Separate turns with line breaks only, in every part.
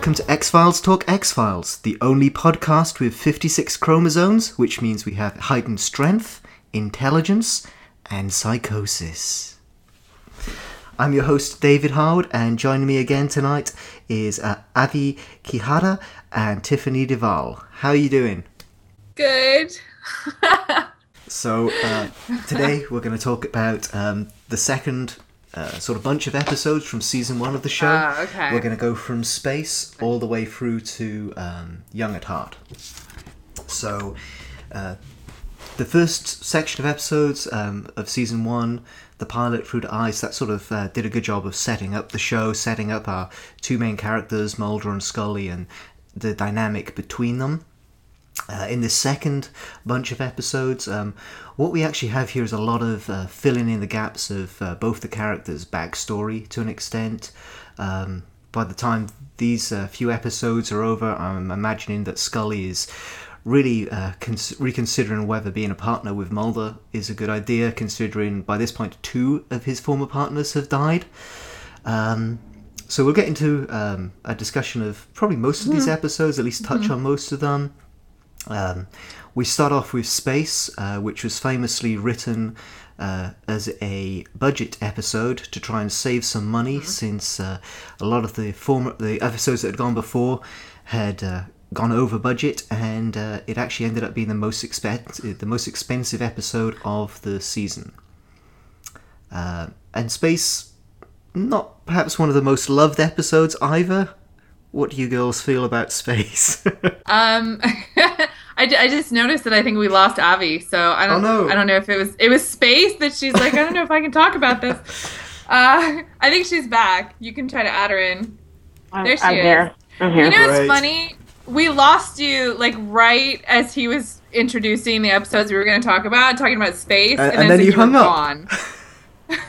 welcome to X Files Talk X Files, the only podcast with 56 chromosomes, which means we have heightened strength, intelligence, and psychosis. I'm your host David Howard, and joining me again tonight is uh, Avi Kihara and Tiffany Duval. How are you doing?
Good.
So uh, today we're going to talk about um, the second uh, sort of bunch of episodes from season one of the show.
Ah, okay.
We're going to go from space all the way through to um, Young at Heart. So uh, the first section of episodes um, of season one, the pilot through to ice, that sort of uh, did a good job of setting up the show, setting up our two main characters, Mulder and Scully, and the dynamic between them. Uh, in this second bunch of episodes, um, what we actually have here is a lot of uh, filling in the gaps of uh, both the characters' backstory to an extent. Um, by the time these uh, few episodes are over, I'm imagining that Scully is really uh, cons- reconsidering whether being a partner with Mulder is a good idea, considering by this point two of his former partners have died. Um, so we'll get into um, a discussion of probably most of these episodes, at least touch on most of them. Um, we start off with Space, uh, which was famously written uh, as a budget episode to try and save some money, since uh, a lot of the former the episodes that had gone before had uh, gone over budget, and uh, it actually ended up being the most expen- the most expensive episode of the season. Uh, and Space, not perhaps one of the most loved episodes either. What do you girls feel about Space?
Um, I, I just noticed that I think we lost Avi, so I don't
Oh, no.
I don't know if it was it was space that she's like I don't know if I can talk about this. Uh, I think she's back. You can try to add her in.
I'm,
There she
I'm
is.
here. I'm here.
You know what's
Great.
funny? We lost you like right as he was introducing the episodes we were going to talk about, talking about space,
Uh,
and,
and
then,
then
so
you hung
were
up.
gone.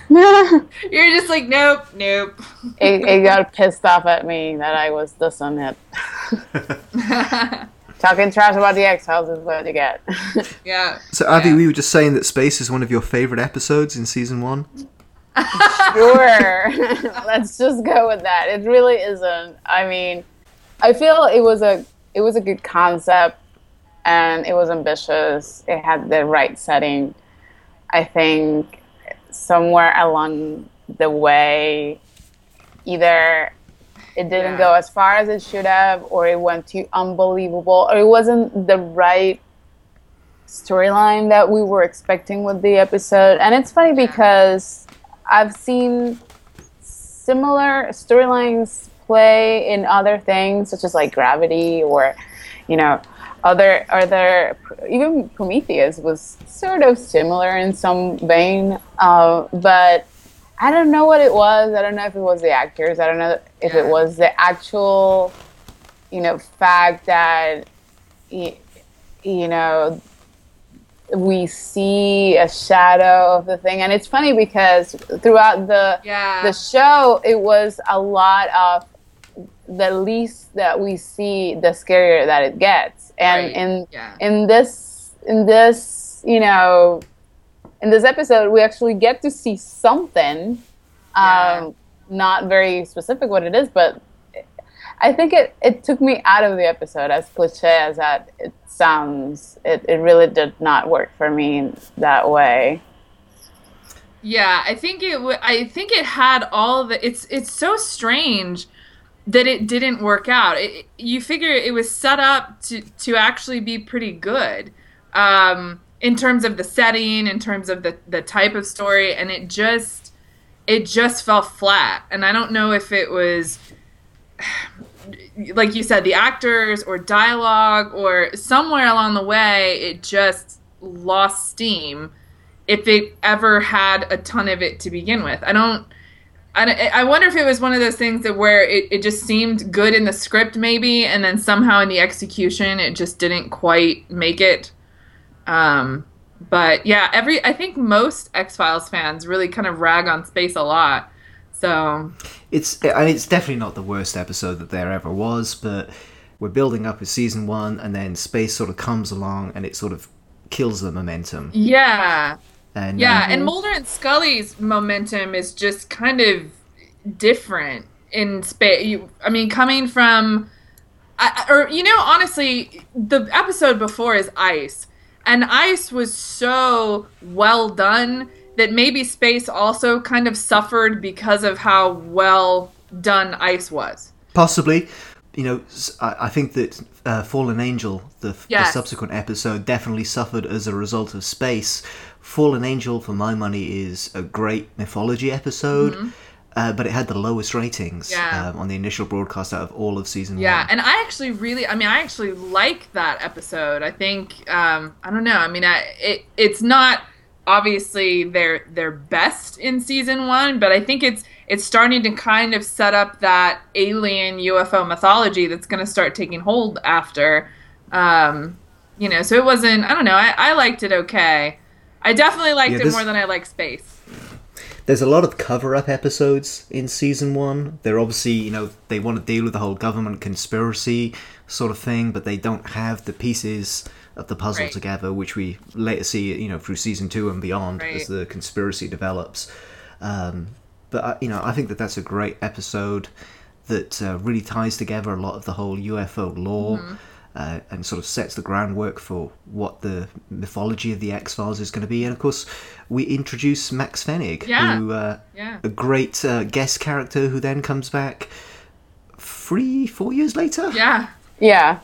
You're just like nope, nope.
it got pissed off at me that I was this on it. Talking trash about the X Files is what you get.
yeah.
So, Avi,
Yeah.
we were just saying that Space is one of your favorite episodes in season one.
sure. Let's just go with that. It really isn't. I mean, I feel it was a it was a good concept and it was ambitious. It had the right setting. I think somewhere along the way either it didn't
Yeah.
go as far as it should have or it went too unbelievable or it wasn't the right storyline that we were expecting with the episode. And it's funny because I've seen similar storylines play in other things, such as like Gravity or, you know, other other even Prometheus was sort of similar in some vein, uh, but I don't know what it was. I don't know if it was the actors. I don't know if it was the actual, you know, fact that, you know, we see a shadow of the thing and it's funny because throughout the
Yeah.
the show it was a lot of the least that we see the scarier that it gets and
Right.
in
Yeah.
in this in this you know in this episode we actually get to see something
Yeah.
Um, not very specific what it is but I think it, it took me out of the episode, as cliche as that it sounds. It, it really did not work for me that way.
Yeah, I think it. W- I think it had all the. It's it's so strange that it didn't work out. It, you figure it was set up to to actually be pretty good, um, in terms of the setting, in terms of the the type of story, and it just it just fell flat. And I don't know if it was like you said, the actors or dialogue or somewhere along the way, it just lost steam. If it ever had a ton of it to begin with, I don't. I, I wonder if it was one of those things that where it, it just seemed good in the script maybe and then somehow in the execution it just didn't quite make it um, but yeah every i think most x-files fans really kind of rag on space a lot So
It's I mean, it's definitely not the worst episode that there ever was, but we're building up with season one, and then space sort of comes along and it sort of kills the momentum.
yeah,
And
yeah,
um,
and Mulder and Scully's momentum is just kind of different in space. I mean, coming from, I, or you know, honestly, the episode before is Ice, and Ice was so well done that maybe space also kind of suffered because of how well done Ice was.
possibly, you know, i think that uh, Fallen Angel, the, the
Yes.
subsequent episode, definitely suffered as a result of space. Fallen Angel, for my money, is a great mythology episode. Uh, but it had the lowest ratings.
Yeah.
um, on the initial broadcast out of all of season
Yeah,
one.
Yeah, and I actually really, I mean, I actually like that episode. I think, um, I don't know. I mean, I, it it's not obviously their their best in season one, but I think it's it's starting to kind of set up that alien UFO mythology that's going to start taking hold after. Um, you know, so it wasn't. I don't know. I, I liked it okay. I definitely liked
Yeah,
it more than I like space.
There's a lot of cover up episodes in season one. They're obviously, you know, they want to deal with the whole government conspiracy sort of thing, but they don't have the pieces of the puzzle
Right.
together, which we later see, you know, through season two and beyond
Right.
as the conspiracy develops. Um, but, I, you know, I think that that's a great episode that uh, really ties together a lot of the whole UFO lore.
Mm-hmm.
Uh, and sort of sets the groundwork for what the mythology of the X Files is going to be, and of course, we introduce Max Fennig,
Yeah.
who uh,
Yeah.
a great uh, guest character who then comes back three, four years later.
Yeah.
Yeah.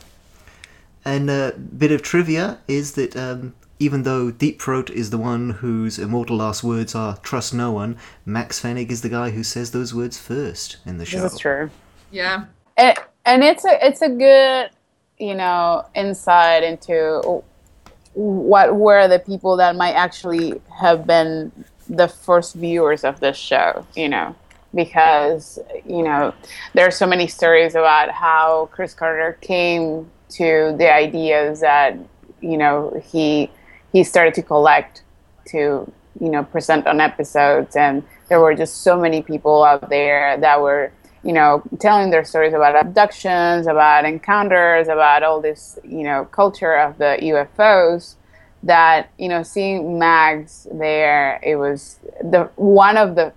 And a bit of trivia is that um, even though Deep Throat is the one whose immortal last words are "trust no one," Max Fennig is the guy who says those words first in the show.
This is true.
Yeah.
and, and it's a it's a good you know insight into what were the people that might actually have been the first viewers of this show you know? Because you know there are so many stories about how chris carter came to the ideas that you know he he started to collect to you know present on episodes. And there were just so many people out there that were you know telling their stories about abductions about encounters about all this you know culture of the ufos that you know seeing Max there it was the one of the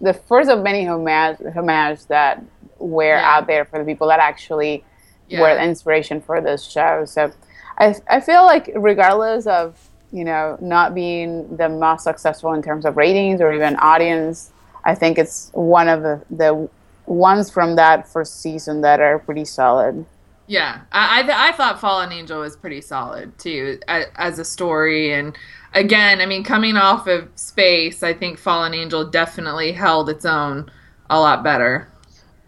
the first of many homage, homage that were
Yeah.
out there for the people that actually
Yeah.
were the inspiration for this show. So I, I feel like regardless of you know not being the most successful in terms of ratings or even audience, I think it's one of the, the ones from that first season that are pretty solid.
Yeah, I I, th- I thought Fallen Angel was pretty solid too a- as a story, and again, I mean, coming off of space, I think Fallen Angel definitely held its own a lot better.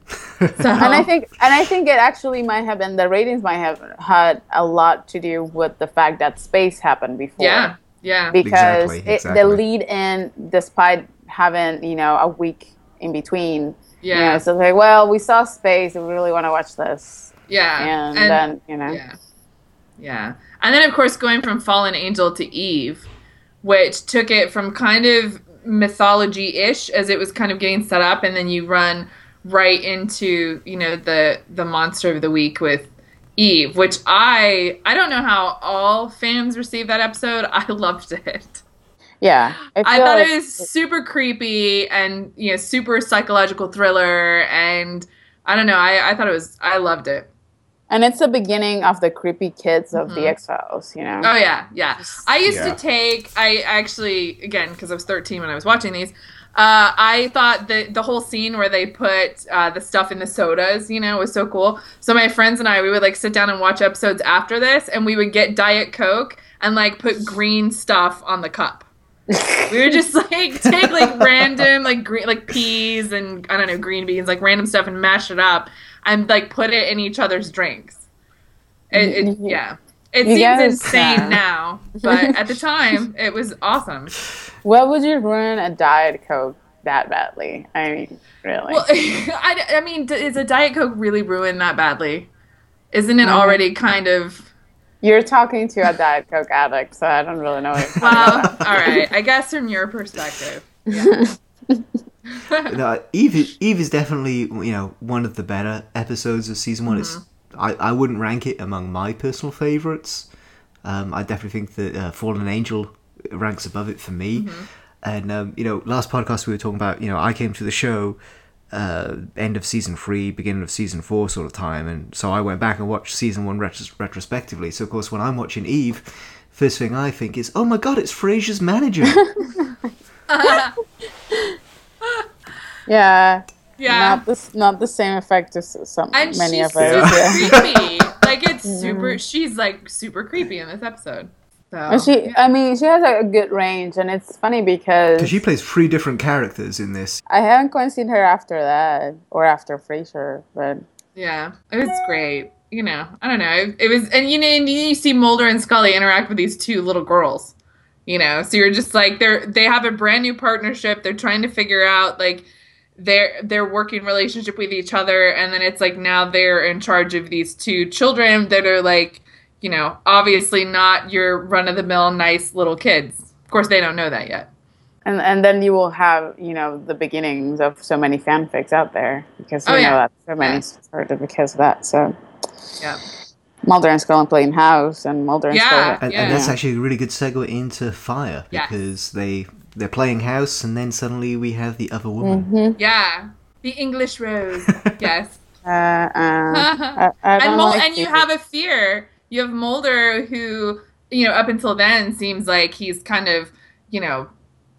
So,
And I think and I think it actually might have been the ratings might have had a lot to do with the fact that space happened before.
yeah, yeah,
because
Exactly,
it, the lead in, despite having you know a week in between, you know,
yeah,
it's like, well, we saw space, and we really want to watch this,
yeah,
and, then you know,
yeah, yeah, and then of course going from Fallen Angel to Eve, which took it from kind of mythology-ish as it was kind of getting set up, and then you run right into you know the the monster of the week with Eve, which I I don't know how all fans received that episode. I loved it.
Yeah,
I
feel
thought
like-
it was super creepy and you know super psychological thriller, and I don't know. I I thought it was I loved it.
and it's the beginning of the creepy kids of
Mm-hmm.
the X Files, you know.
Oh yeah, yeah. I used
Yeah.
to take. I actually again because I was 13 when I was watching these. Uh, I thought the the whole scene where they put uh, the stuff in the sodas, you know, was so cool. So my friends and I, we would like sit down and watch episodes after this, and we would get Diet Coke and like put green stuff on the cup. We would just like take like random like green like peas and I don't know green beans like random stuff and mash it up and like put it in each other's drinks. It, it, yeah, it
You
seems
guys,
insane now, but at the time it was awesome.
What would you ruin a Diet Coke that badly? I mean, really?
Well, I, I mean, is a Diet Coke really ruined that badly? Isn't it
Um,
already kind of?
You're talking to a Diet Coke addict, so I don't really know. What you're
Well,
about.
all right. I guess from your perspective.
no, Eve, is- Eve is definitely you know one of the better episodes of season one. It's I, I wouldn't rank it among my personal favorites. Um, I definitely think that uh, Fallen Angel ranks above it for me. And um, you know, last podcast we were talking about. You know, I came to the show uh, end of season three, beginning of season four, sort of time, and so I went back and watched season one retros- retrospectively. So of course, when I'm watching Eve, first thing I think is, "Oh my god, it's Frasier's manager."
Yeah.
Yeah.
Not the not the same effect as some
and
many
she's
of us.
super
Yeah.
creepy. Like it's super. She's like super creepy in this episode. So
And she, I mean, she has a good range, and it's funny because
Because she plays three different characters in this.
I haven't quite seen her after that or after Frasier, but
yeah, it was great. You know, I don't know. It, it was, and you know, and you see Mulder and Scully interact with these two little girls. You know, so you're just like they're they have a brand new partnership. They're trying to figure out like their their working relationship with each other, and then it's like now they're in charge of these two children that are like, you know, obviously not your run of the mill nice little kids. Of course, they don't know that yet.
and and then you will have you know the beginnings of so many fanfics out there because we
Oh,
know
yeah.
that so many
Yeah.
started because of that. So
Yeah.
Mulder and Scully playing house, and Mulder and
Yeah.
Scully.
And,
Yeah.
and that's actually a really good segue into Fire
Yes.
because they they're playing house, and then suddenly we have the other woman.
Mhm.
Yeah, the English rose. yes.
Uh, uh, I, I
and Mul-
like
and you have a fear. You have Mulder who, you know, up until then seems like he's kind of, you know,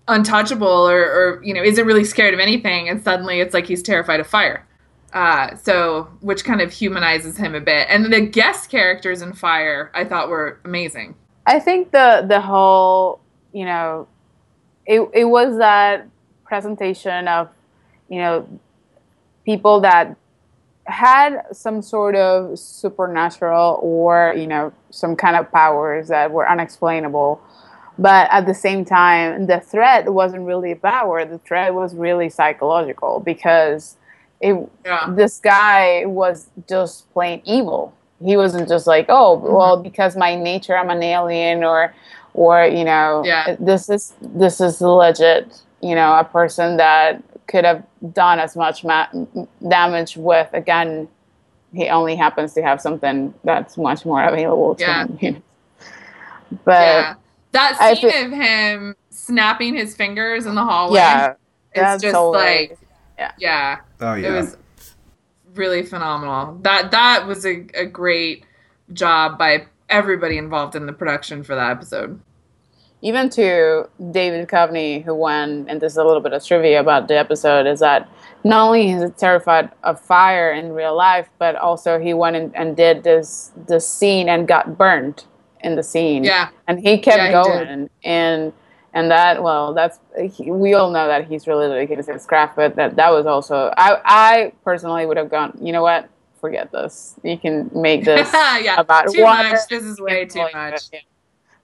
untouchable or, or you know, isn't really scared of anything, and suddenly it's like he's terrified of fire. Uh, so which kind of humanizes him a bit. And the guest characters in Fire, I thought were amazing.
I think the the whole you know it it was that presentation of you know people that had some sort of supernatural or you know some kind of powers that were unexplainable but at the same time the threat wasn't really a power the threat was really psychological because it
Yeah.
this guy was just plain evil. He wasn't just like, oh, mm-hmm. well, because my nature, I'm an alien, or, or you know,
Yeah.
this is this is legit. You know, a person that could have done as much ma- damage with Again. He only happens to have something that's much more available to
Yeah.
him. you know. But
yeah. That scene
feel-
of him snapping his fingers in the hallway.
yeah,
It's
that's
just
hilarious.
like, yeah.
yeah, Oh yeah,
It was really phenomenal. That that was a, a great job by everybody involved in the production for that episode.
Even to David Duchovny, who won, and there's a little bit of trivia about the episode, is that not only is he terrified of fire in real life, but also he went and, and did this this scene and got burned in the scene.
Yeah.
and he kept
Yeah, he
going, and and that well, that's he, we all know that he's really dedicated to his craft, but that that was also I I personally would have gone, you know what, forget this. You can make this
yeah.
about
too
water.
much. This is way too much.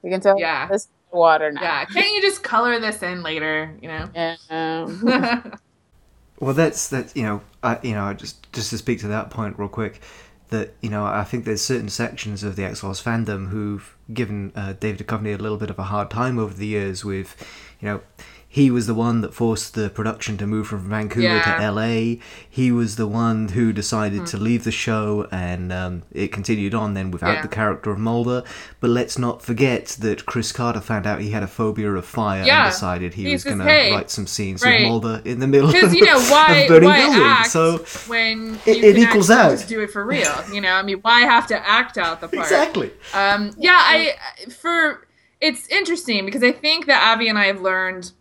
We can tell
Yeah.
this is water now.
Yeah. Can't you just color this in later, you know?
Yeah. um,
Well, that's that. You know, I, you know, just just to speak to that point real quick, that you know, I think there's certain sections of the X Files fandom who've given uh, David Duchovny a little bit of a hard time over the years with, you know. He was the one that forced the production to move from Vancouver
Yeah.
to LA. He was the one who decided to leave the show, and um, it continued on then without
Yeah.
the character of Mulder. But let's not forget that Chris Carter found out he had a phobia of fire
Yeah.
and decided he
He
was going to
"Hey."
write some scenes
Right.
with Mulder in the middle
Because you know
of
why
burning
why
buildings.
act
So
when
it- it equals out.
just do it for real? You know, I mean, why have to act out the part?
exactly.
Um, yeah, I for it's interesting because I think that Avi and I have learned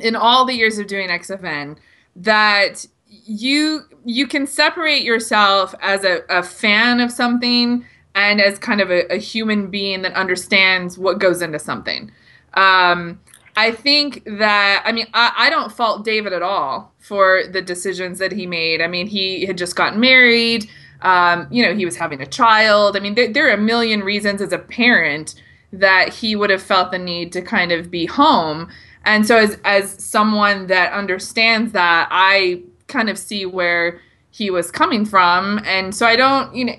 in all the years of doing XFN that you you can separate yourself as a, a fan of something and as kind of a, a human being that understands what goes into something. Um, I think that I mean I, I don't fault David at all for the decisions that he made. I mean he had just gotten married. Um, you know he was having a child. I mean there, there are a million reasons as a parent that he would have felt the need to kind of be home. And so as as someone that understands that, I kind of see where he was coming from. And so I don't, you know,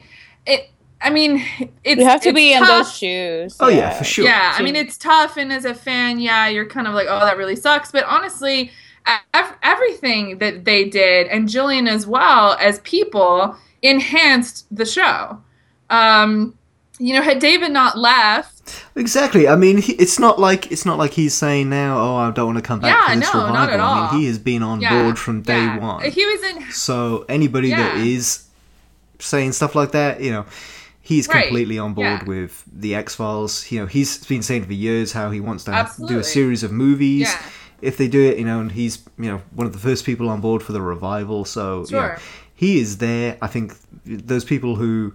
it I mean, it's
you have to
it's
be in
tough.
those shoes.
Oh yeah, for sure.
Yeah, I mean it's tough, and as a fan, yeah, you're kind of like, oh, that really sucks. But honestly, ev- everything that they did and Gillian as well as people enhanced the show. Um, you know, had David not left,
Exactly. I mean, he, it's not like it's not like he's saying now, "Oh, I don't want to come back
Yeah,
for this
no,
revival."
not at
I mean, he has been on
yeah,
board from day
yeah.
one.
He was in
So anybody that is saying stuff like that, you know, he's
Right,
completely on board with the X Files. You know, he's been saying for years how he wants to do a series of movies. If they do it, you know, and he's you know one of the first people on board for the revival. So you know, he is there. I think those people who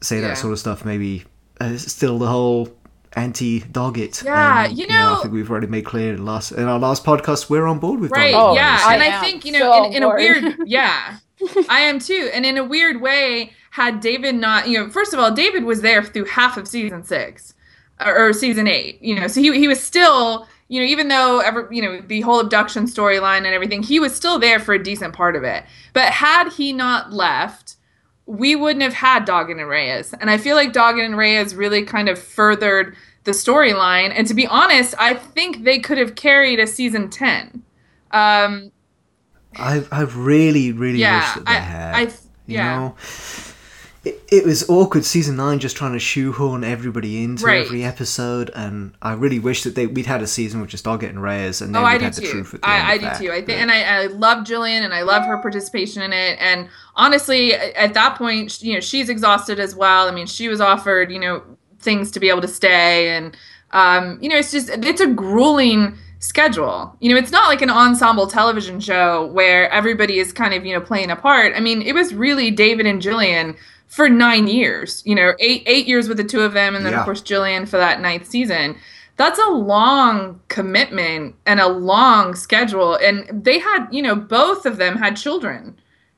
say
Yeah.
that sort of stuff maybe uh, still the whole anti-Doggett.
Yeah,
And,
you
I
know-
think we've already made clear in, last, in our last podcast we're on board with
right
dog.
Oh,
yeah
I
and i
am
think you know
so
in, in a weird yeah i am too and in a weird way had david not you know first of all david was there through half of season six or, or season eight you know so he, he was still you know even though ever you know the whole abduction storyline and everything he was still there for a decent part of it but had he not left we wouldn't have had Doggett and Reyes. And I feel like Doggett and Reyes really kind of furthered the storyline. And to be honest, I think they could have carried a season 10. Um,
I've, I've really really
yeah,
wish that they
I,
had.
I,
you
yeah.
know, it, it was awkward season nine just trying to shoehorn everybody into
Right.
every episode, and I really wish that they we'd had a season with just Doggett and Reyes, and then
Oh, I
we'd
do
had the
too.
truth at the
I, I do
that.
too. I think,
But-
and I, I love Gillian, and I love her participation in it. And honestly, at that point, you know, she's exhausted as well. I mean, she was offered, you know, things to be able to stay, and um, you know, it's just it's a grueling schedule. You know, it's not like an ensemble television show where everybody is kind of you know playing a part. I mean, it was really David and Gillian for nine years. You know, eight eight years with the two of them, and then
Yeah.
of course Gillian for that ninth season. That's a long commitment and a long schedule, and they had you know both of them had children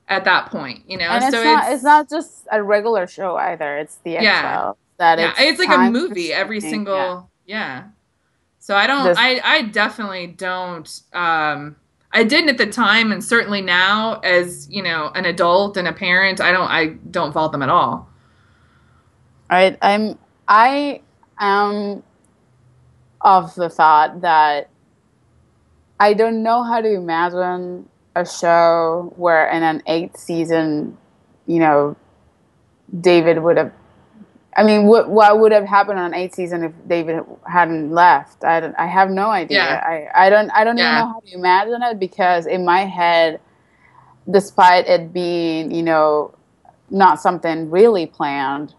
at that point. You know,
and it's
so
not it's, not just a regular show either. It's the X
Yeah.
That
yeah,
it's
it's like a movie every
consuming,
single yeah. So I don't
This-
I I definitely don't um I didn't at the time and certainly now as, you know, an adult and a parent, I don't I don't fault them at all.
Right. I'm I am of the thought that I don't know how to imagine a show where in an eighth season, you know, David would have I mean, what what would have happened on eighth season if David hadn't left? I, I have no idea.
Yeah.
I, I don't I don't
Yeah.
even know how to imagine it because in my head, despite it being you know not something really planned,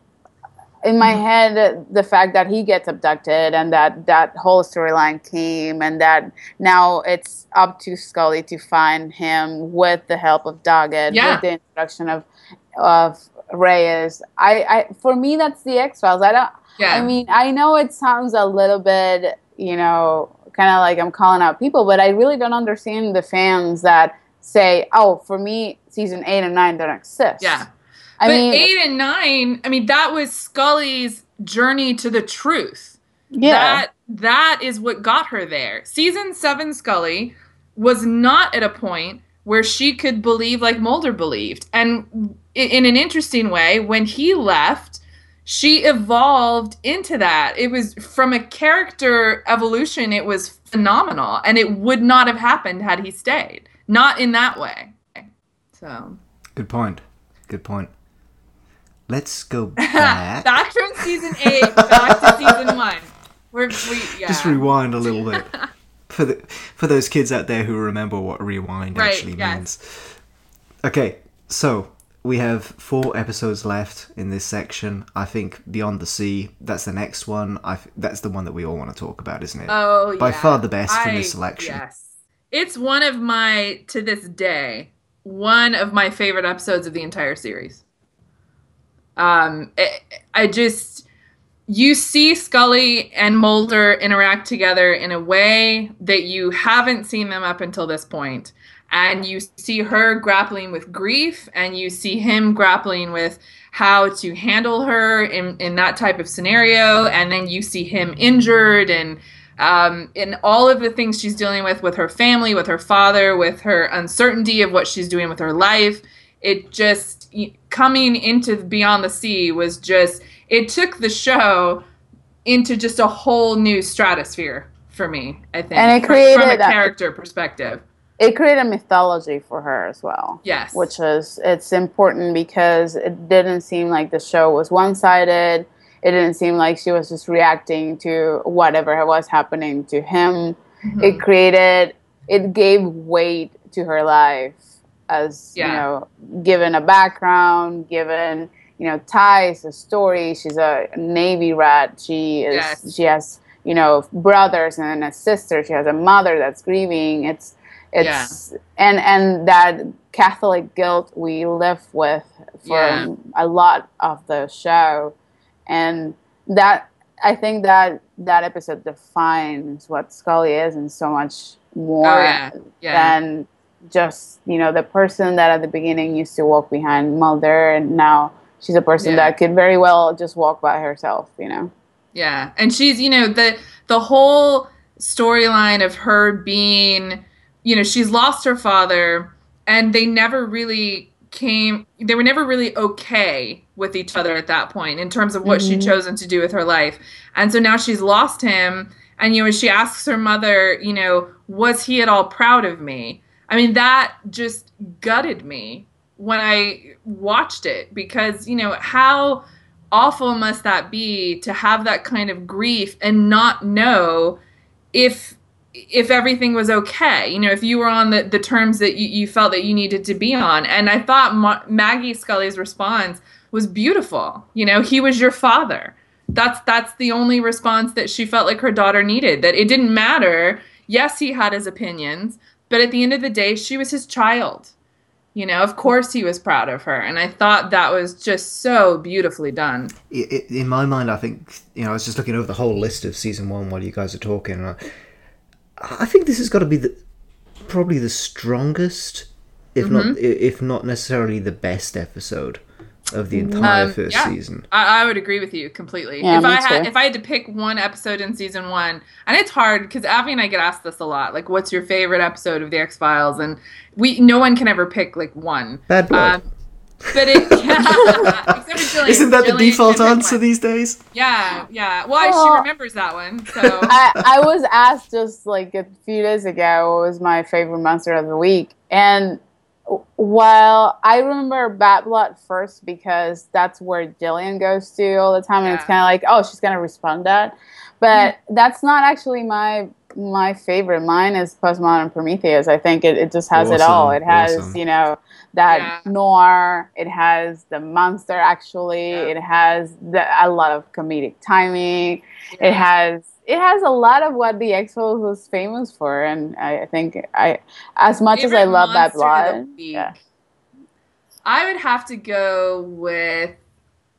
in my
Mm-hmm.
head the fact that he gets abducted and that that whole storyline came and that now it's up to Scully to find him with the help of Doggett
Yeah.
with the introduction of of Reyes. I, I for me that's the X Files. I don't.
Yeah.
I mean, I know it sounds a little bit, you know, kind of like I'm calling out people, but I really don't understand the fans that say, "Oh, for me, season eight and nine don't exist."
yeah.
I
but
mean,
8 and 9, I mean that was Scully's journey to the truth.
yeah,
That that is what got her there. Season 7 Scully was not at a point where she could believe like Mulder believed. And in an interesting way, when he left, she evolved into that. It was from a character evolution, it was phenomenal. And it would not have happened had he stayed. Not in that way. So
Good point. Good point. Let's go back.
back from season eight, back to season one. We're we, yeah.
Just rewind a little bit for the for those kids out there who remember what rewind
Right,
actually
yes.
means. Okay, so we have four episodes left in this section. I think Beyond the Sea. That's the next one. I that's the one that we all want to talk about, isn't it?
Oh,
By
yeah.
far the best from
I-
this selection.
Yes, it's one of my to this day one of my favorite episodes of the entire series. Um, I I just you see Scully and Mulder interact together in a way that you haven't seen them up until this point. And you see her grappling with grief, and you see him grappling with how to handle her in, in that type of scenario. And then you see him injured and um, in all of the things she's dealing with, with her family, with her father, with her uncertainty of what she's doing with her life. It just coming into Beyond the Sea was just it took the show into just a whole new stratosphere for me. I think,
And it
created from a character perspective.
it created a mythology for her as well.
Yes.
Which is it's important because it didn't seem like the show was one sided. It didn't seem like she was just reacting to whatever was happening to him.
Mhm.
It created it gave weight to her life as
Yeah.
you know, given a background, given you know ties, a story. She's a Navy rat. She is.
Yes.
She has you know brothers and a sister. She has a mother that's grieving. It's it's and and that Catholic guilt we live with for
Yeah.
a lot of the show, and that I think that that episode defines what Scully is and so much more
Oh, yeah. Yeah.
than just you know the person that at the beginning used to walk behind Mulder and now she's a person
Yeah.
that could very well just walk by herself. You know.
Yeah, and she's you know the the whole storyline of her being, you know, she's lost her father, and they never really came. They were never really okay with each other at that point in terms of what she'd
Mhm.
chosen to do with her life, and so now she's lost him. And you know, she asks her mother, you know, was he at all proud of me? I mean, that just gutted me when I watched it because you know how awful must that be to have that kind of grief and not know if if everything was okay? You know if you were on the, the terms that you, you felt that you needed to be on. And i thought Ma- maggie scully's response was beautiful. You know he was your father. That's that's the only response that she felt like her daughter needed that it didn't matter. Yes he had his opinions but at the end of the day she was his child you know of course he was proud of her and i thought that was just so beautifully done
I i in my mind, I think you know I was just looking over the whole list of season one while you guys are talking. And I, I think this has got to be the probably the strongest, if not
Mm-hmm.
i- if not necessarily the best episode of the entire
Um,
first
yeah.
season.
I, I would agree with you completely.
Yeah,
if I had
too.
if I had to pick one episode in season one, and it's hard because Abby and I get asked this a lot, like, "What's your favorite episode of the X Files?" And we no one can ever pick like one.
Bad blood.
Um, but it except for Gillian.
Isn't that the default answer
one.
these days?
Yeah, yeah. Well,
Well-
she remembers that one. So
I, I was asked just like a few days ago what was my favorite monster of the week. And while I remember Bad Blood first because that's where Gillian goes to all the time, and it's kind of like, oh, she's gonna respond that. But mm-hmm. that's not actually my my favorite. Mine is Postmodern Prometheus. I think it, it just has it all. It has
awesome.
you know that
Yeah.
noir. It has the monster. Actually,
Yeah.
it has the, a lot of comedic timing
yeah.
it has it has a lot of what the X Files was famous for, and I, I think I, as much as I love that
monster of the
blood,
week.
yeah,
I would have to go with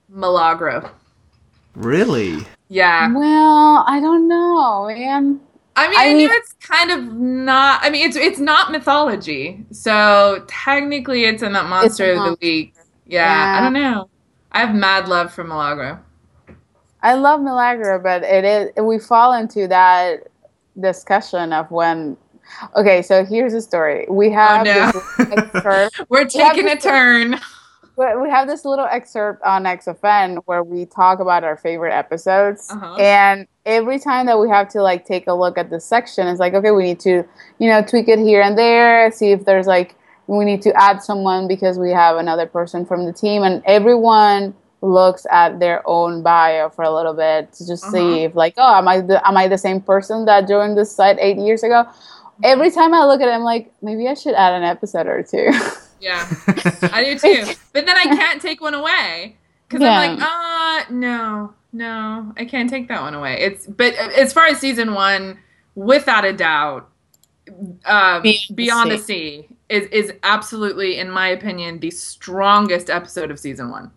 Milagro.
Really?
Yeah.
Well, I don't know, man.
I mean,
I
I,
mean-
know it's kind of not. I mean, it's it's not mythology, so technically, it's in that monster of the
monster.
week. Yeah,
Yeah.
I don't know. I have mad love for Milagro.
I love Milagro, but it is we fall into that discussion of when. Okay, so here's the story. We have
no.
this.
We're taking a
this-
turn.
we we have this little excerpt on XFN where we talk about our favorite episodes,
Uh-huh.
and every time that we have to like take a look at the section, it's like okay, we need to you know tweak it here and there, see if there's like we need to add someone because we have another person from the team, and everyone looks at their own bio for a little bit to just
Uh-huh.
see if like oh am I the, am I the same person that joined this site eight years ago? Every time I look at it, I'm like maybe I should add an episode or two.
Yeah, I do too. But then I can't take one away because
Yeah.
I'm like, uh, no, no, I can't take that one away. It's but as far as season one, without a doubt, uh,
Beyond the
Beyond the
Sea.
Sea is is absolutely, in my opinion, the strongest episode of season one.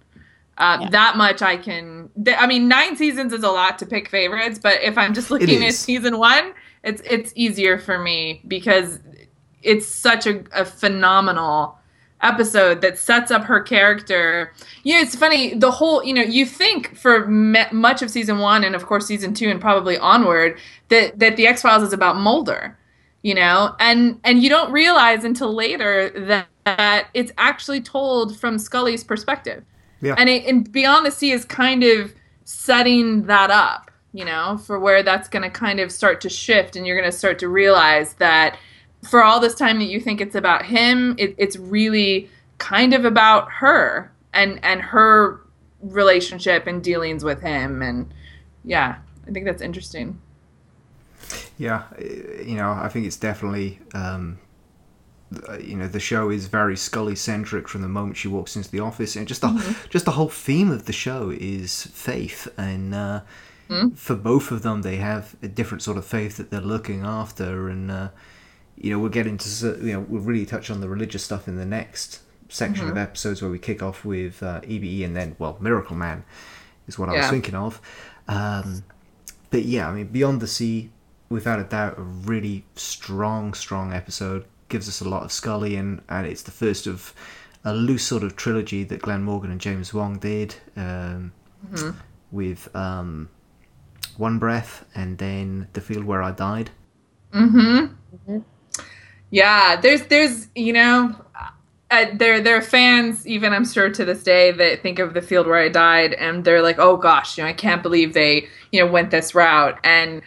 Uh,
Yeah.
That much I can. Th- I mean, nine seasons is a lot to pick favorites, but if I'm just looking at season one, it's it's easier for me because it's such a, a phenomenal episode that sets up her character. You know, it's funny. The whole, you know, you think for me- much of season one and of course season two and probably onward that that the X Files is about Mulder. You know, and and you don't realize until later that, that it's actually told from Scully's perspective.
Yeah.
And it, and Beyond the Sea is kind of setting that up, you know, for where that's going to kind of start to shift, and you're going to start to realize that for all this time that you think it's about him, it, it's really kind of about her and and her relationship and dealings with him and yeah i think that's interesting
Yeah, you know, I think it's definitely, um, you know, the show is very Scully centric from the moment she walks into the office, and just the just the whole theme of the show is faith, and uh, for both of them, they have a different sort of faith that they're looking after, and uh, you know, we'll get into you know, we'll really touch on the religious stuff in the next section of episodes where we kick off with uh, EBE, and then well, Miracle Man is what I was thinking of. Um, but yeah, I mean, Beyond the Sea, without a doubt, a really strong, strong episode. Gives us a lot of Scully, and, and it's the first of a loose sort of trilogy that Glenn Morgan and James Wong did um, with um, One Breath and then The Field Where I Died.
yeah there's there's you know uh, there there are fans even i'm sure to this day that think of the field where i died and they're like oh gosh you know i can't believe they you know went this route. And a-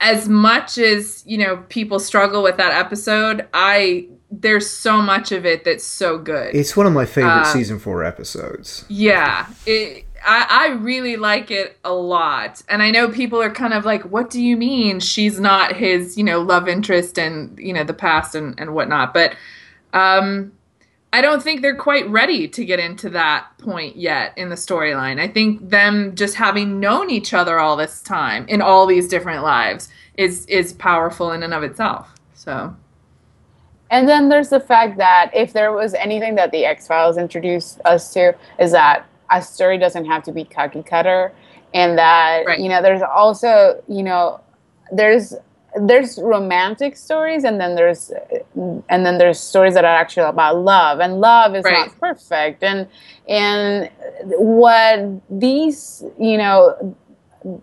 as much as you know people struggle with that episode i there's so much of it that's so good
It's one of my favorite
Uh,
season four episodes.
Yeah, it, I I really like it a lot, and I know people are kind of like, "What do you mean she's not his, you know, love interest and you know the past and and whatnot?" But um, I don't think they're quite ready to get into that point yet in the storyline. I think them just having known each other all this time in all these different lives is is powerful in and of itself. So
And then there's the fact that if there was anything that the X Files introduced us to, is that a story doesn't have to be cookie cutter, and that
Right.
you know there's also you know there's there's romantic stories, and then there's and then there's stories that are actually about love, and love is
Right.
not perfect, and and what these you know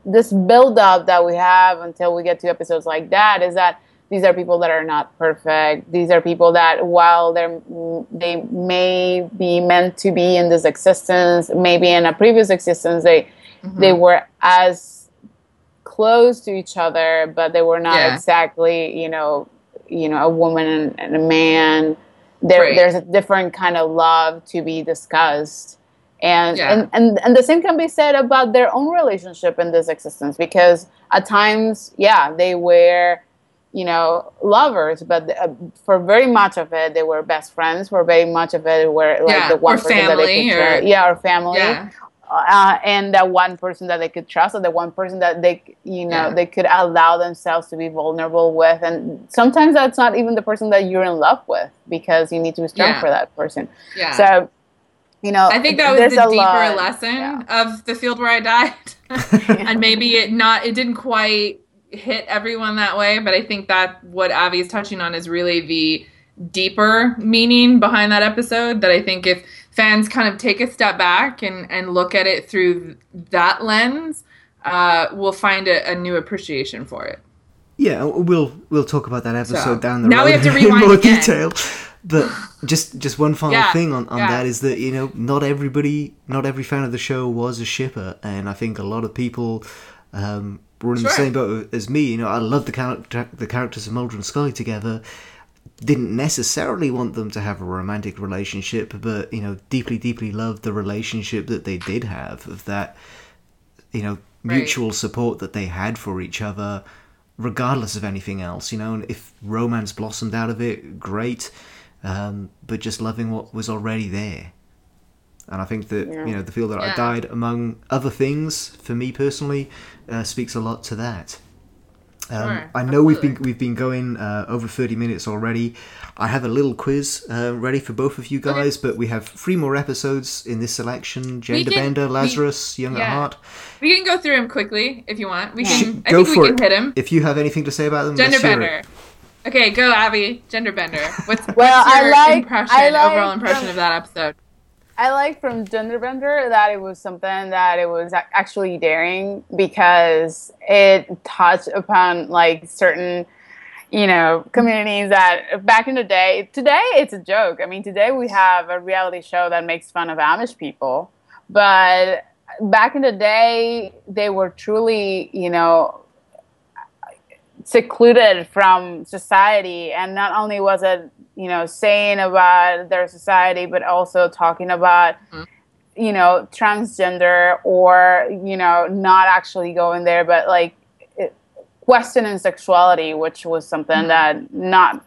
this build up that we have until we get to episodes like that is that these are people that are not perfect. These are people that while they're they may be meant to be in this existence, maybe in a previous existence they they mm-hmm. were as close to each other, but they were not
Yeah.
exactly, you know, you know, a woman and, a man. There,
Right.
there's a different kind of love to be discussed. And,
Yeah.
and and and the same can be said about their own relationship in this existence because at times, yeah, they were, you know, lovers, but uh, for very much of it, they were best friends. For very much of it, they were like
Yeah,
the one
or
person that they
family,
could
or-
yeah, or family
yeah,
uh, and that one person that they could trust, or the one person that they, you know,
Yeah.
they could allow themselves to be vulnerable with. And sometimes that's not even the person that you're in love with because you need to be strong
Yeah.
for that person.
yeah.
So, you know,
I think that was the
a
deeper
lot-
lesson
yeah.
of the field where I died, and maybe it not it didn't quite hit everyone that way, but I think that what Avi is touching on is really the deeper meaning behind that episode. That I think if fans kind of take a step back and and look at it through that lens, uh, we'll find a, a new appreciation for it.
Yeah, we'll we'll talk about that episode
So,
down the
now
road
we have to
in more
again.
detail. But just just one final
Yeah,
thing on, on
yeah.
that is that you know not everybody, not every fan of the show was a shipper, and I think a lot of people um, were in the same boat as me. You know, I love the character, the characters of Mulder and Scully together. Didn't necessarily want them to have a romantic relationship, but you know, deeply, deeply loved the relationship that they did have. Of that, you know,
Right.
mutual support that they had for each other, regardless of anything else. You know, and if romance blossomed out of it, great. Um, but just loving what was already there. And I think that
Yeah.
you know the feel that I died, among other things, for me personally, uh, speaks a lot to that. Um,
Sure,
I know we've been we've been going uh, over thirty minutes already. I have a little quiz uh, ready for both of you guys, but we have three more episodes in this selection: Gender
can-
Bender,
we-
Lazarus, Young at. Heart.
We can go through them quickly if you want. We
Sh-
can. I
Go
think
for
we can
it.
hit him.
If you have anything to say about them,
Gender bender. Okay, go Abby. Gender bender. What's,
Well,
what's
I
your
like-
impression,
I like
overall impression
from-
of that episode?
I like from Genderbender that it was something that it was actually daring because it touched upon like certain, you know, communities that back in the day. Today it's a joke. I mean, today we have a reality show that makes fun of Amish people, but back in the day they were truly, you know, secluded from society and not only was it you know saying about their society but also talking about
Mhm.
you know transgender or you know not actually going there but like it, questioning sexuality which was something that not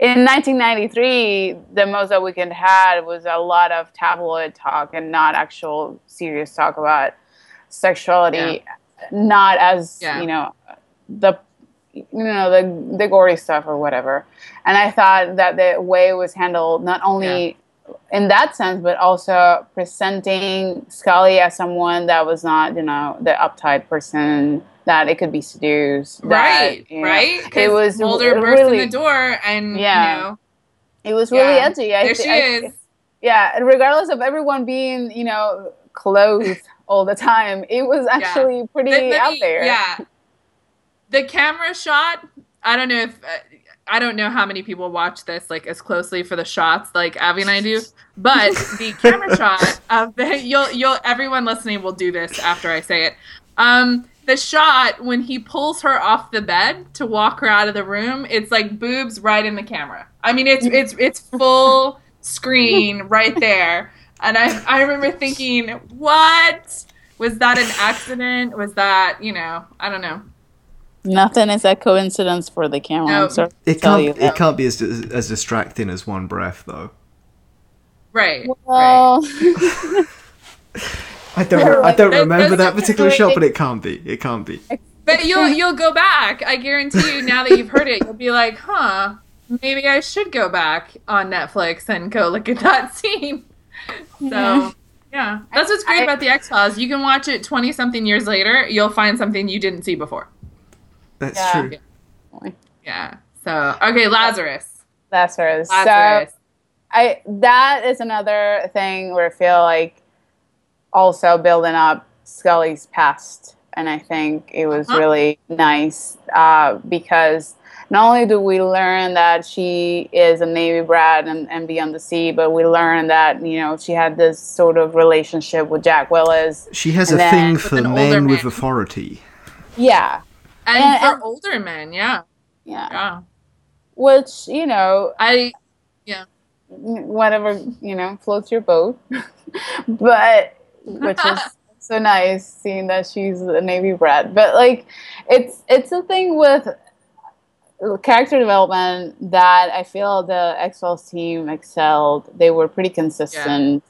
in 1993 the most that we could had was a lot of tabloid talk and not actual serious talk about sexuality not as
Yeah.
you know the you know the the gory stuff or whatever and i thought that the way it was handled not only in that sense but also presenting scully as someone that was not you know the uptight person that it could be seduced that,
right,
you know,
right.
it was
Mulder burst
really
in the door, and
Yeah.
you know,
it was really
Yeah.
edgy I
there she
I-
is.
yeah and regardless of everyone being you know clothed all the time it was actually pretty
Let- let
out there
Yeah. The camera shot, I don't know if uh, I don't know how many people watch this like as closely for the shots like Avi and I do, but the camera shot of the you'll you'll everyone listening will do this after I say it. Um the shot when he pulls her off the bed to walk her out of the room, it's like boobs right in the camera. I mean it's it's it's full screen right there. And I I remember thinking, what? Was that an accident? Was that, you know, I don't know.
Nothing is a coincidence for the camera
No.
Sorry
It can't.
you
It can't be as as distracting as one breath, though.
Right. right.
I don't. I don't remember that particular shot, but it can't be. It can't be.
But you'll you'll go back. I guarantee you now that you've heard it, you'll be like, huh, maybe I should go back on Netflix and go look at that scene. So yeah. That's what's great
I-
about the X Files. You can watch it twenty something years later, you'll find something you didn't see before.
That's
Yeah.
true.
Yeah. So okay, Lazarus.
that's her so I that is another thing where I feel like also building up Scully's past, and I think it was
Uh-huh.
really nice uh, because not only do we learn that she is a Navy brat and, and beyond the sea, but we learn that you know she had this sort of relationship with Jack Willis.
She has a
then
thing for
an older
men with authority.
Yeah,
and,
and-
for
and-
older men, yeah.
yeah,
Yeah.
which you know
I yeah,
whatever you know floats your boat. But which is so nice seeing that she's a navy brat. But like it's it's a thing with character development that i feel the x-files team excelled. They were pretty consistent.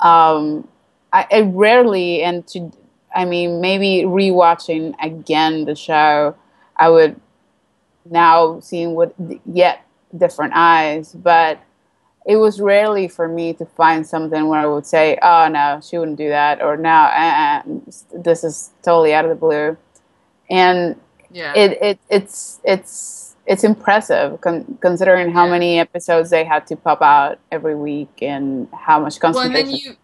Um I, I rarely and to i mean maybe rewatching again the show i would now seeing with yet different eyes but it was rarely for me to find something where I would say, "Oh no, she wouldn't do that," or "No, uh, uh, this is totally out of the blue," and
yeah.
it, it it's it's it's impressive con- considering how
Yeah.
many episodes they had to pop out every week and how much
well
concentration.
then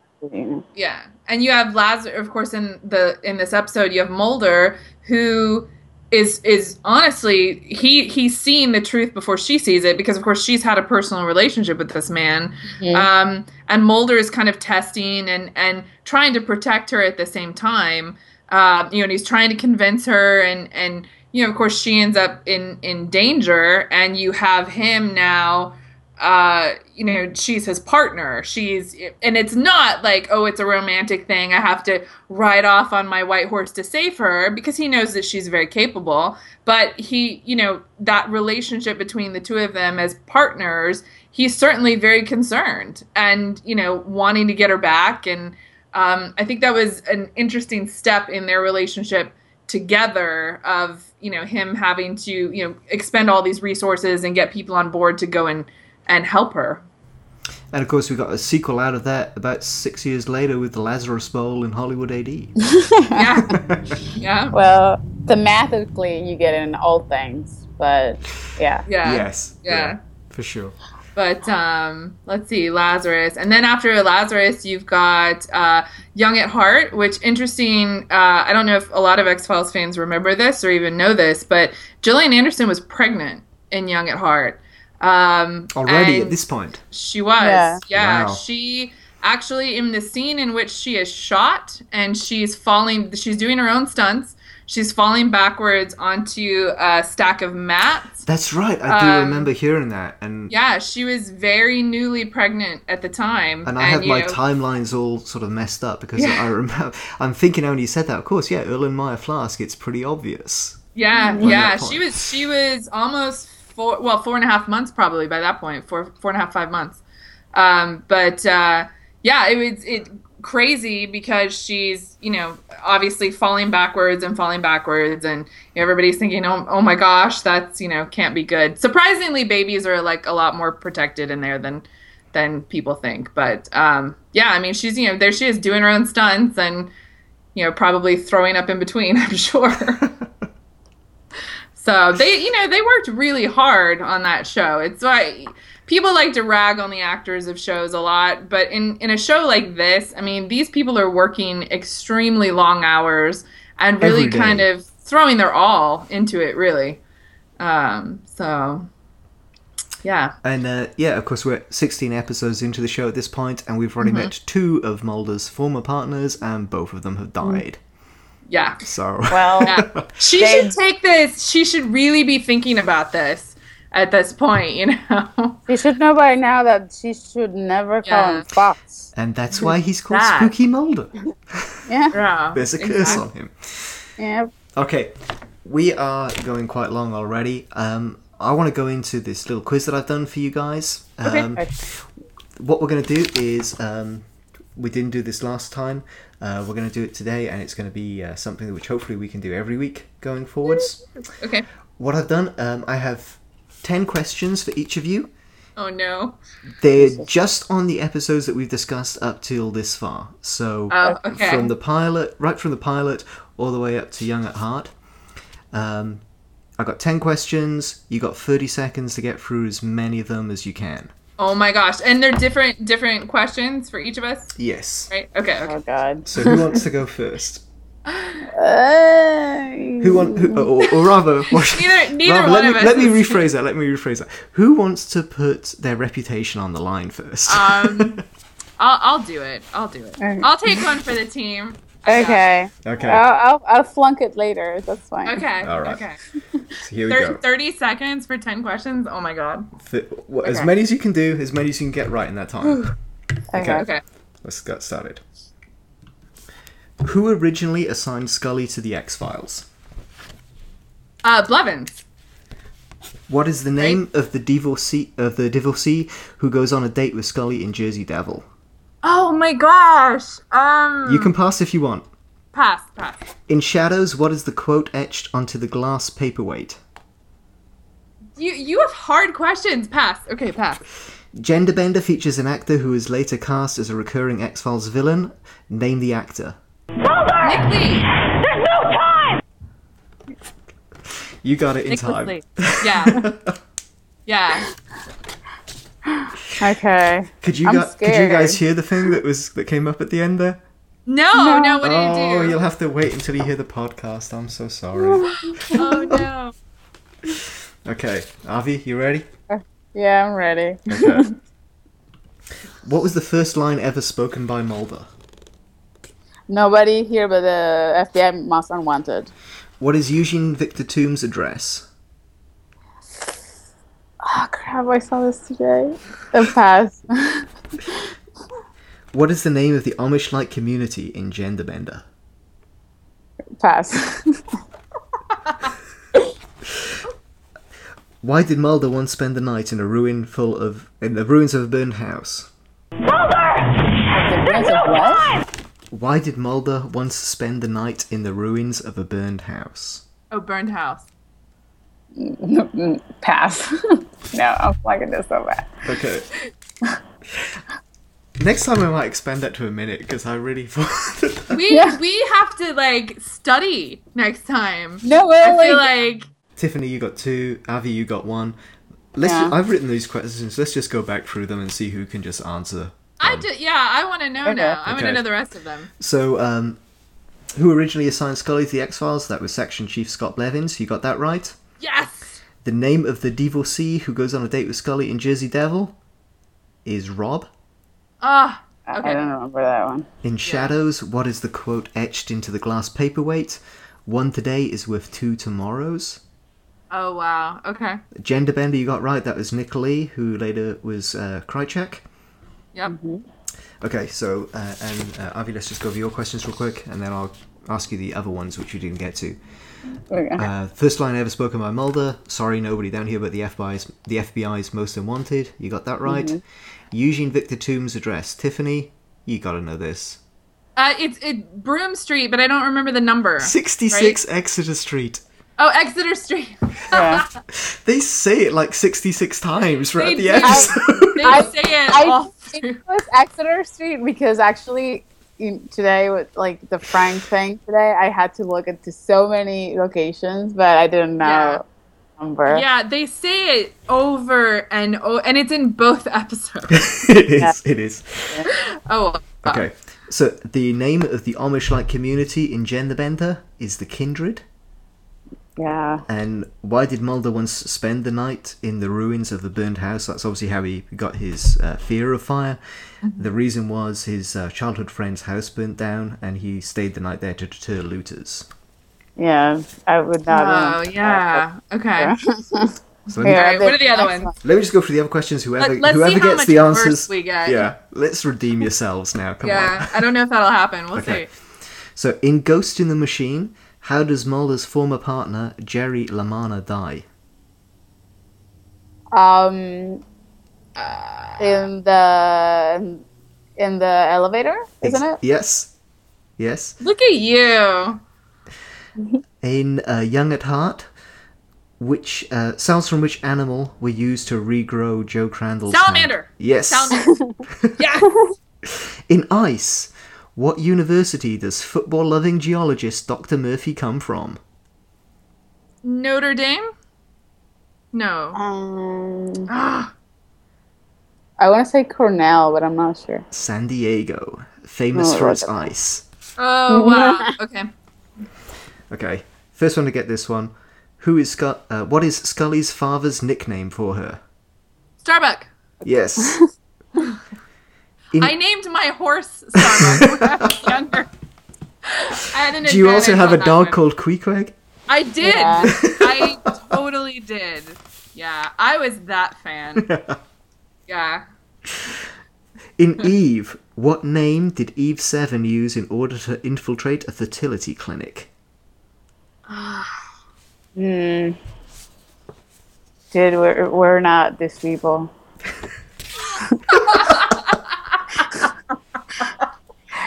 Yeah, and you have Lazarus. Of course, in the in this episode, you have Mulder, who is is honestly he he's seen the truth before she sees it because of course she's had a personal relationship with this man,
Mhm.
um, and Mulder is kind of testing and and trying to protect her at the same time. Uh, you know, and he's trying to convince her, and and you know, of course, she ends up in in danger, and you have him now uh you know she's his partner. She's and it's not like oh it's a romantic thing. I have to ride off on my white horse to save her because he knows that she's very capable. But he you know that relationship between the two of them as partners he's certainly very concerned and you know wanting to get her back. And um i think that was an interesting step in their relationship together of you know him having to you know expend all these resources and get people on board to go and and help her
And of course, we got a sequel out of that about six years later with the Lazarus Bowl in Hollywood AD.
yeah yeah
Well, thematically, you get it in all things, but yeah.
yeah
yes.
yeah.
For sure.
but um let's see lazarus and then after lazarus you've got uh young at heart which interesting uh i don't know if a lot of x-files fans remember this or even know this but gillian anderson was pregnant in young at heart um
Already at this point.
She was.
Yeah.
Yeah.
Wow.
She actually in the scene in which she is shot and she's falling she's doing her own stunts. she's falling backwards onto a stack of mats.
That's right. I do
Um,
remember hearing that, and
Yeah, she was very newly pregnant at the time.
and I have
you
my
know,
timelines all sort of messed up because
Yeah.
I remember. I'm thinking when you said that, of course, yeah, Erlenmeyer Flask. It's pretty obvious.
Yeah, yeah. She was she was almost four well, four and a half months probably by that point, four four and a half, five months. Um, but uh, yeah, it was it crazy because she's, you know, obviously falling backwards and falling backwards and everybody's thinking, Oh oh my gosh, that's you know, can't be good. Surprisingly babies are like a lot more protected in there than than people think. But um yeah, I mean she's you know, there she is doing her own stunts and you know, probably throwing up in between, I'm sure. So they, you know, they worked really hard on that show. It's why people like to rag on the actors of shows a lot, but in in a show like this, I mean, these people are working extremely long hours and really kind of throwing their all into it, really. Um, so yeah,
And uh, yeah, of course, we're 16 episodes into the show at this point, and we've already
Mm-hmm.
met two of Mulder's former partners, and both of them have died.
Yeah.
So
Well,
Yeah. She
They-
should take this. She should really be thinking about this at this point, you know.
she should know by now that she should never call
Yeah.
him Fox.
and that's why he's called
That.
Spooky Mulder.
Yeah,
Yeah,
There's a curse on him.
yeah.
Okay, we are going quite long already. Um, I want to go into this little quiz that I've done for you guys. Um,
Okay.
what we're going to do is um, we didn't do this last time. Uh, we're going to do it today, and it's going to be uh, something which hopefully we can do every week going forwards.
Okay.
What I've done, um, I have ten questions for each of you.
Oh no.
They're just on the episodes that we've discussed up till this far. So
Oh, okay.
from the pilot, right from the pilot, all the way up to Young at Heart. Um, I got ten questions. You got thirty seconds to get through as many of them as you can.
Oh my gosh. And they're different different questions for each of us,
Yes.
right? Okay, okay.
Oh God.
So who wants to go first?
Uh,
Who want? Who, or, or rather, what,
Neither neither
rather,
one
let me,
of us
let me rephrase that. Let me rephrase that. Who wants to put their reputation on the line first?
Um I'll I'll do it. I'll do it.
Okay.
I'll take one for the team. I got
Okay.
okay.
I'll, I'll I'll flunk it later. That's fine.
Okay.
All right.
Okay.
So here we
Thir-
go.
30 seconds for 10 questions. Oh my god.
Th- wh- As many as you can do, as many as you can get right in that time.
Okay.
Okay.
Let's get started. Who originally assigned Scully to the X Files?
Uh Blevins.
What is the name of the divorcee of the divorcee who goes on a date with Scully in Jersey Devil?
Oh my gosh. Um
You can pass if you want.
pass, pass.
In Shadows, what is the quote etched onto the glass paperweight?
You you have hard questions. Pass. Okay, pass.
Genderbender features an actor who is later cast as a recurring X Files villain. Name the actor.
Nick Lea. There's no time.
You got it in
Nicholas
time.
Lea. Yeah. yeah.
Okay.
Could you
I'm
guys, could you guys hear the thing that was that came up at the end there?
No, no, what did
oh,
you do?
you'll have to wait until you hear the podcast. I'm so sorry.
Oh no.
okay, Avi, you ready?
Yeah, I'm ready.
Okay. what was the first line ever spoken by Mulder?
Nobody here but the FBI most unwanted.
What is Eugene Victor Toombs' address?
Oh crap! I saw this today. The pass.
What is the name of the Amish-like community in Genderbender?
pass.
Why did Mulder once spend the night in a ruin full of in the ruins of a burned house?
the ruins of what?
Why did Mulder once spend the night in the ruins of a burned house?
Oh, burned house.
Pass. No, I'm fucking this so bad.
Okay. Next time I might expand that to a minute because I really thought.
We
Yeah.
we have to like study next time.
No way.
I feel like
Tiffany, you got two. Avi, you got one. Let's.
Yeah.
Ju- I've written these questions. Let's just go back through them and see who can just answer.
I do, yeah, I want to know
Okay.
now. I want to
Okay.
know the rest of them.
So, um, who originally assigned Scully to the X Files? That was Section Chief Scott Blevins. You got that right.
Yes.
The name of the divorcee who goes on a date with Scully in Jersey Devil is Rob.
Ah,
I
Okay.
don't remember that one.
In Shadows, what is the quote etched into the glass paperweight? One today is worth two tomorrows.
Oh wow. Okay.
Gender bender, you got right. That was Nick Lea, who later was uh, Krychek.
Yep.
Okay, so uh, and uh, Avi, let's just go over your questions real quick, and then I'll ask you the other ones which you didn't get to.
Okay.
Uh, first line ever spoken by Mulder. Sorry, nobody down here, but the FBI's the FBI's most unwanted. You got that right. Eugene Victor Toombs address. Tiffany, you got to know this.
Uh, it's it Broom Street, but I don't remember the number.
Sixty-six Exeter Street.
Oh, Exeter Street.
yeah.
They say it like sixty-six times throughout
They
the
do.
episode.
They
I-
say it
I
all
think
through.
it was Exeter Street because actually in, today with like the Frank thing today, I had to look into so many locations, but I didn't know
Yeah.
number.
Yeah, they say it over and o- and it's in both episodes.
it is. It is.
Oh. wow.
Okay. So the name of the Amish-like community in Genderbender is the Kindred.
Yeah.
And why did Mulder once spend the night in the ruins of the burned house? That's obviously how he got his uh, fear of fire. The reason was his uh, childhood friend's house burnt down, and he stayed the night there to deter looters.
Yeah. I would not.
Oh
remember
yeah. Okay.
that.
So me,
Here,
Alright, what are the other ones?
let me just go through the other questions. Whoever
Let,
whoever gets the answers,
we get.
yeah, let's redeem yourselves now. Come
Yeah.
on.
I don't know if that'll happen. We'll
Okay.
see.
So in Ghost in the Machine, how does Mulder's former partner Jerry Lamanna die?
Um,
Uh,
in the in the elevator, isn't
Ex-
it?
Yes. Yes.
Look at you.
In uh, Young at Heart, which uh, cells from which animal were used to regrow Joe Crandall's hand?
Salamander.
Yes.
Salamander. yeah.
In Ice, what university does football-loving geologist Dr. Murphy come from?
Notre Dame. No.
Um,
Ah,
I want to say Cornell, but I'm not sure.
San Diego, famous
Oh,
for its
right.
ice.
oh wow. Okay.
Okay, first one to get this one. Who is Scu- uh, what is Scully's father's nickname for her?
Starbuck.
Yes. In-
I named my horse Starbuck when I was younger. I had an
Do you also have a dog
one.
called Queequeg?
I did.
Yeah.
I totally did. Yeah, I was that fan. Yeah.
In Eve, what name did Eve 7 use in order to infiltrate a fertility clinic?
Hmm. Dude, we're we're not these people.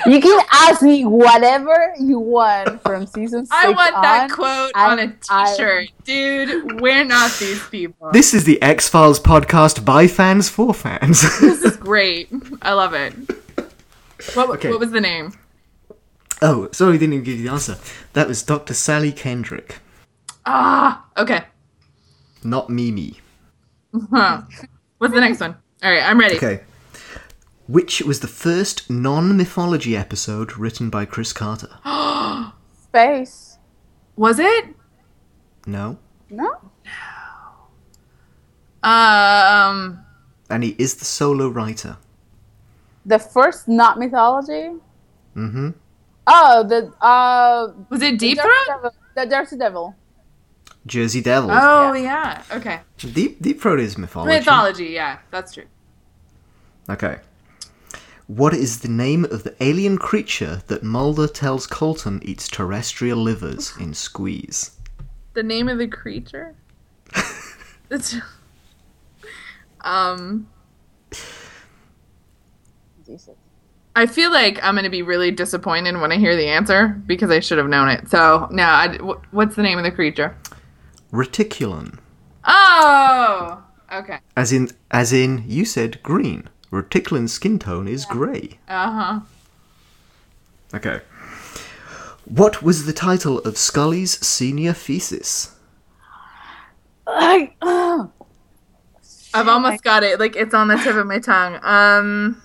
you can ask me whatever you want from season six
I want that
on.
quote on a t-shirt. Dude, we're not these people.
This is the X Files podcast by fans for fans.
This is great. I love it. What,
Okay.
what was the name?
oh, sorry, didn't even give you the answer. That was Dr. Sally Kendrick,
Ah, okay.
not Mimi.
Huh. What's the next one? All right, I'm ready.
Okay. Which was the first non mythology episode written by Chris Carter?
Space.
Was it?
No.
No. No.
Um,
And he is the solo writer.
The first not mythology.
Mm hmm.
Oh, the uh,
was it Deep
the
Throat?
Jersey Devil. The Jersey Devil.
Jersey Devils.
Oh yeah. Okay.
Deep, Deep Throat is mythology.
Mythology. Yeah, that's true.
Okay. What is the name of the alien creature that Mulder tells Colton eats terrestrial livers in Squeeze?
The name of the creature. it's. Um,
Jesus.
I feel like I'm gonna be really disappointed when I hear the answer because I should have known it. So now, I, what's the name of the creature?
Reticulan.
Oh, okay.
As in, as in, you said green. Reticulan's skin tone is grey.
Uh huh.
Okay. What was the title of Scully's senior thesis?
Like, oh.
I've almost got it. Like it's on the tip of my tongue. Um,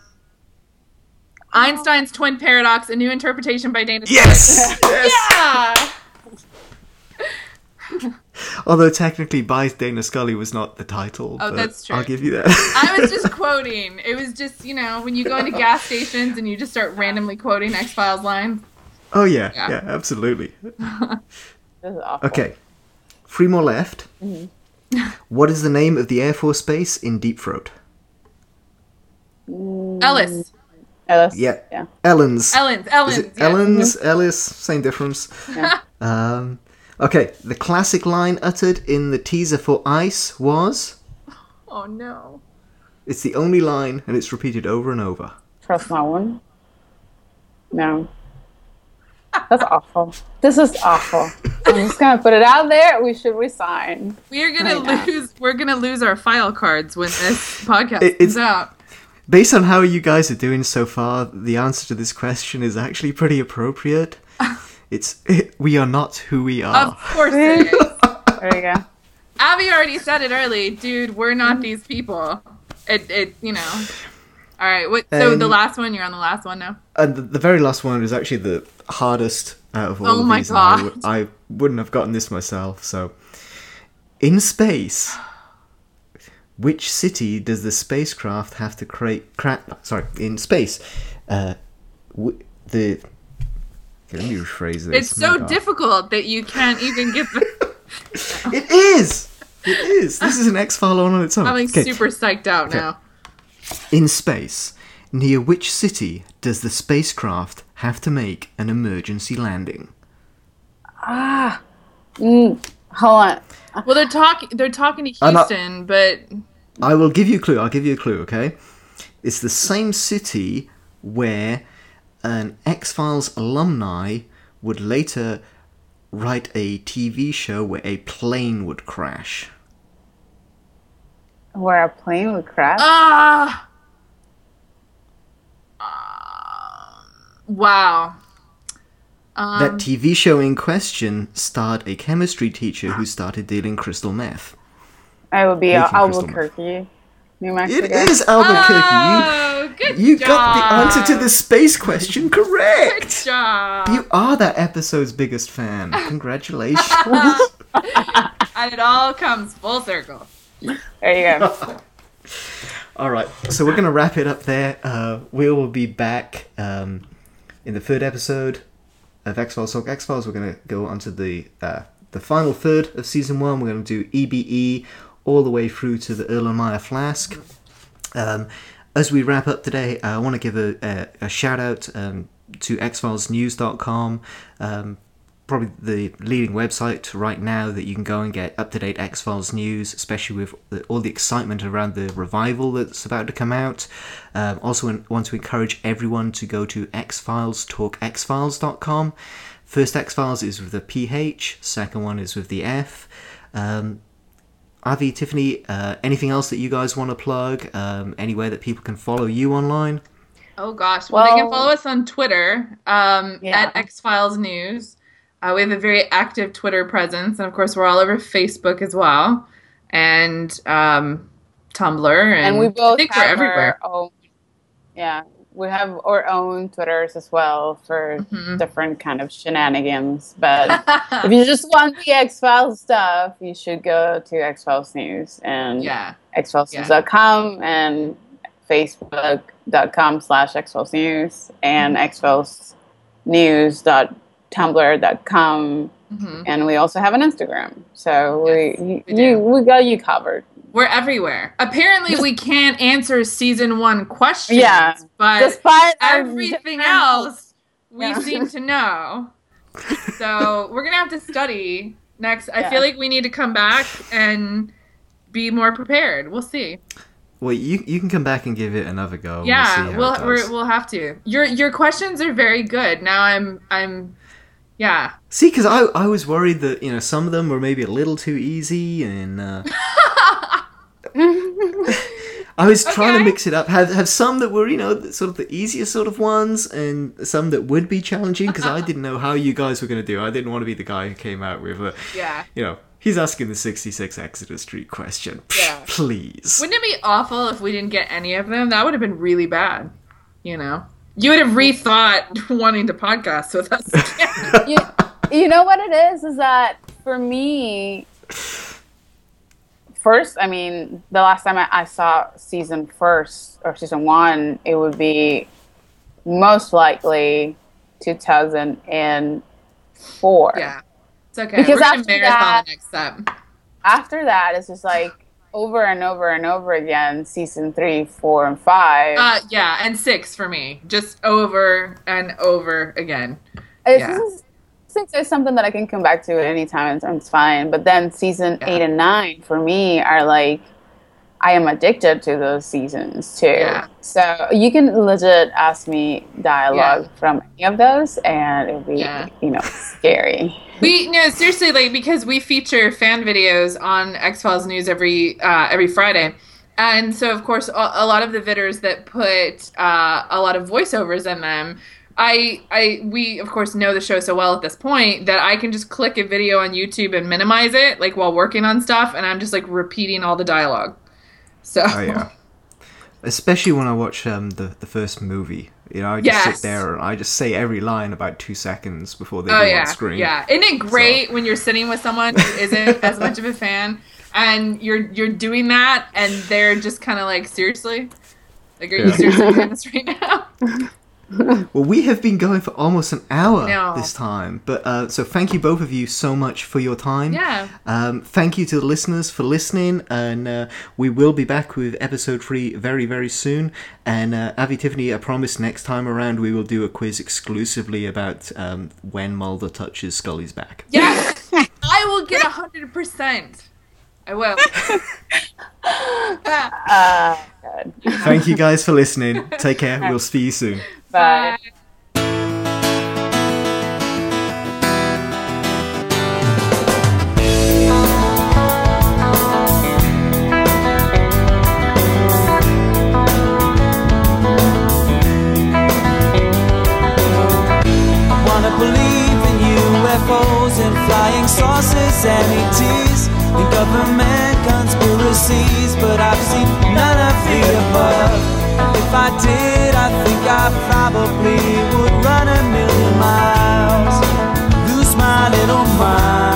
Einstein's twin paradox: a new interpretation by Dana.
Yes! yes!
Yeah.
Although technically, by Dana Scully was not the title.
Oh,
but
that's true.
I'll give you that.
I was just quoting. It was just you know when you go into gas stations and you just start randomly quoting X Files lines.
Oh yeah,
Yeah.
yeah, absolutely.
This is awful.
Okay, three more left. Mm-hmm. What is the name of the Air Force base in Deep Throat? Mm.
Ellis.
Ellis.
Yeah,
Yeah.
Ellen's.
Ellens. Ellens. yeah.
Ellen's? Mm-hmm. Ellis? Same difference.
Yeah.
Um, okay, the classic line uttered in the teaser for Ice was.
Oh no.
It's the only line, and it's repeated over and over.
Trust no one. No. That's awful. This is awful. I'm just gonna put it out there. We should resign.
We are gonna
Right now.
lose. We're gonna lose our file cards when this podcast
It- it's-
comes out.
Based on how you guys are doing so far, the answer to this question is actually pretty appropriate. It's we are not who we are.
Of course it is.
There you go.
Avi already said it early, dude. We're not these people. It, it, you know. All right. What? So the
Um,
last one. You're on the last one now.
And the, the very last one is actually the hardest out of all
Oh
of
my
these. and I,
God.
would- I wouldn't have gotten this myself. So, in space, which city does the spacecraft have to create? Cra- sorry, in space, uh, w- the. Okay, let me rephrase this.
It's so
God.
difficult that you can't even get the.
It is. It is. This is an X file on its own.
I'm like
Okay.
super psyched out now.
In space, near which city does the spacecraft have to make an emergency landing?
Ah. Mm, hold on.
Well, they're talking. They're talking to
I'm not-
Houston, but
I will give you a clue. I'll give you a clue, okay? It's the same city where an X Files alumni would later write a TV show where a plane would crash.
Where a plane would crash.
ah. Ah. wow. Um,
that TV show in question starred a chemistry teacher who started dealing crystal meth.
I would be
making crystal
Albuquerque, New Mexico.
It is Albuquerque.
Oh, good
you you
job.
got the answer to the space question
Good
correct.
job.
You are that episode's biggest fan. Congratulations.
and it all comes full circle.
There you go.
All right, so we're gonna wrap it up there. Uh, we will be back um, in the third episode of X Files Talk X Files. We're gonna go on to the uh, the final third of season one. We're gonna do EBE all the way through to the Erlenmeyer Flask. Um, as we wrap up today, I want to give a, a, a shout out um, to xfilesnews.com. Um, probably the leading website right now that you can go and get up to date X Files news, especially with the, all the excitement around the revival that's about to come out. Um, also, want to encourage everyone to go to xfilestalkxfiles.com. First X Files is with the PH, second one is with the F. Um, Avi, Tiffany, uh, anything else that you guys want to plug? Um, anywhere that people can follow you online?
Oh gosh. Well, they can follow us on Twitter um,
Yeah.
at X Files News. Uh, we have a very active Twitter presence, and of course, we're all over Facebook as well, and um, Tumblr, and,
and we both
I think
have
we're everywhere.
our own. Yeah, we have our own Twitters as well for
Mhm.
different kind of shenanigans. But if you just want the X Files stuff, you should go to X Files News and
yeah,
xfilesnews.com and facebook.com slash xfilesnews and xfilesnews.tumblr.com
hmm
and we also have an Instagram. So
Yes,
we,
we
you,
do.
we got you covered.
We're everywhere. Apparently, we can't answer season one questions.
Yeah.
but
Despite
everything else we
Yeah.
seem to know. So we're gonna have to study next. I feel like we need to come back and be more prepared. We'll see.
Well, you you can come back and give it another go.
yeah,
we'll, see
we'll we're,
does.
we'll have to. Your your questions are very good. Now I'm I'm yeah.
See, because I I was worried that you know some of them were maybe a little too easy, and uh, I was trying to mix it up. Have have some that were you know sort of the easier sort of ones, and some that would be challenging because I didn't know how you guys were going to do. I didn't want to be the guy who came out with a
Yeah.
you know he's asking the sixty six Exeter Street question.
Yeah.
please.
Wouldn't it be awful if we didn't get any of them? That would have been really bad. You know, you would have rethought wanting to podcast with us.
you, you know what it is is that for me first i mean the last time I, I saw season first or season one it would be most likely 2004.
Yeah. It's okay.
Because
We're
after that-
next.
After that, it's just like over and over and over again. Season three, four, and five.
Uh, yeah, and six for me. Just over and over again.
It's
Yeah.
just- Six is something that I can come back to at any time. It's, it's fine. But then season
Yeah.
eight and nine for me are like, I am addicted to those seasons too.
Yeah.
So you can legit ask me dialogue from any of those, and it'll be
Yeah.
you know scary.
We no seriously like because we feature fan videos on X Files News every uh, every Friday, and so of course a, a lot of the vidders that put uh, a lot of voiceovers in them. I, I, we of course know the show so well at this point that I can just click a video on YouTube and minimize it, like while working on stuff, and I'm just like repeating all the dialogue. So
Oh yeah. Especially when I watch um, the the first movie, you know, I just
Yes.
sit there and I just say every line about two seconds before they
Oh
go
yeah,
on screen.
yeah. Isn't it great when you're sitting with someone who isn't as much of a fan, and you're you're doing that, and they're just kind of like, seriously, like, are you
Yeah.
seriously doing this right now?
Well, we have been going for almost an hour
No.
this time, but uh, so thank you both of you so much for your time.
Yeah.
Um, thank you to the listeners for listening, and uh, we will be back with episode three very, very soon. And uh, Avi Tiffany, I promise next time around we will do a quiz exclusively about um, when Mulder touches Scully's back.
Yeah, I will get a hundred percent. I will.
Uh, good.
Thank you guys for listening. Take care. We'll see you soon.
Bye.
Wanna believe in UFOs and flying saucers and ETs and government conspiracies, but I've seen none of the above if I did, I think I probably would run a million miles, lose my little mind.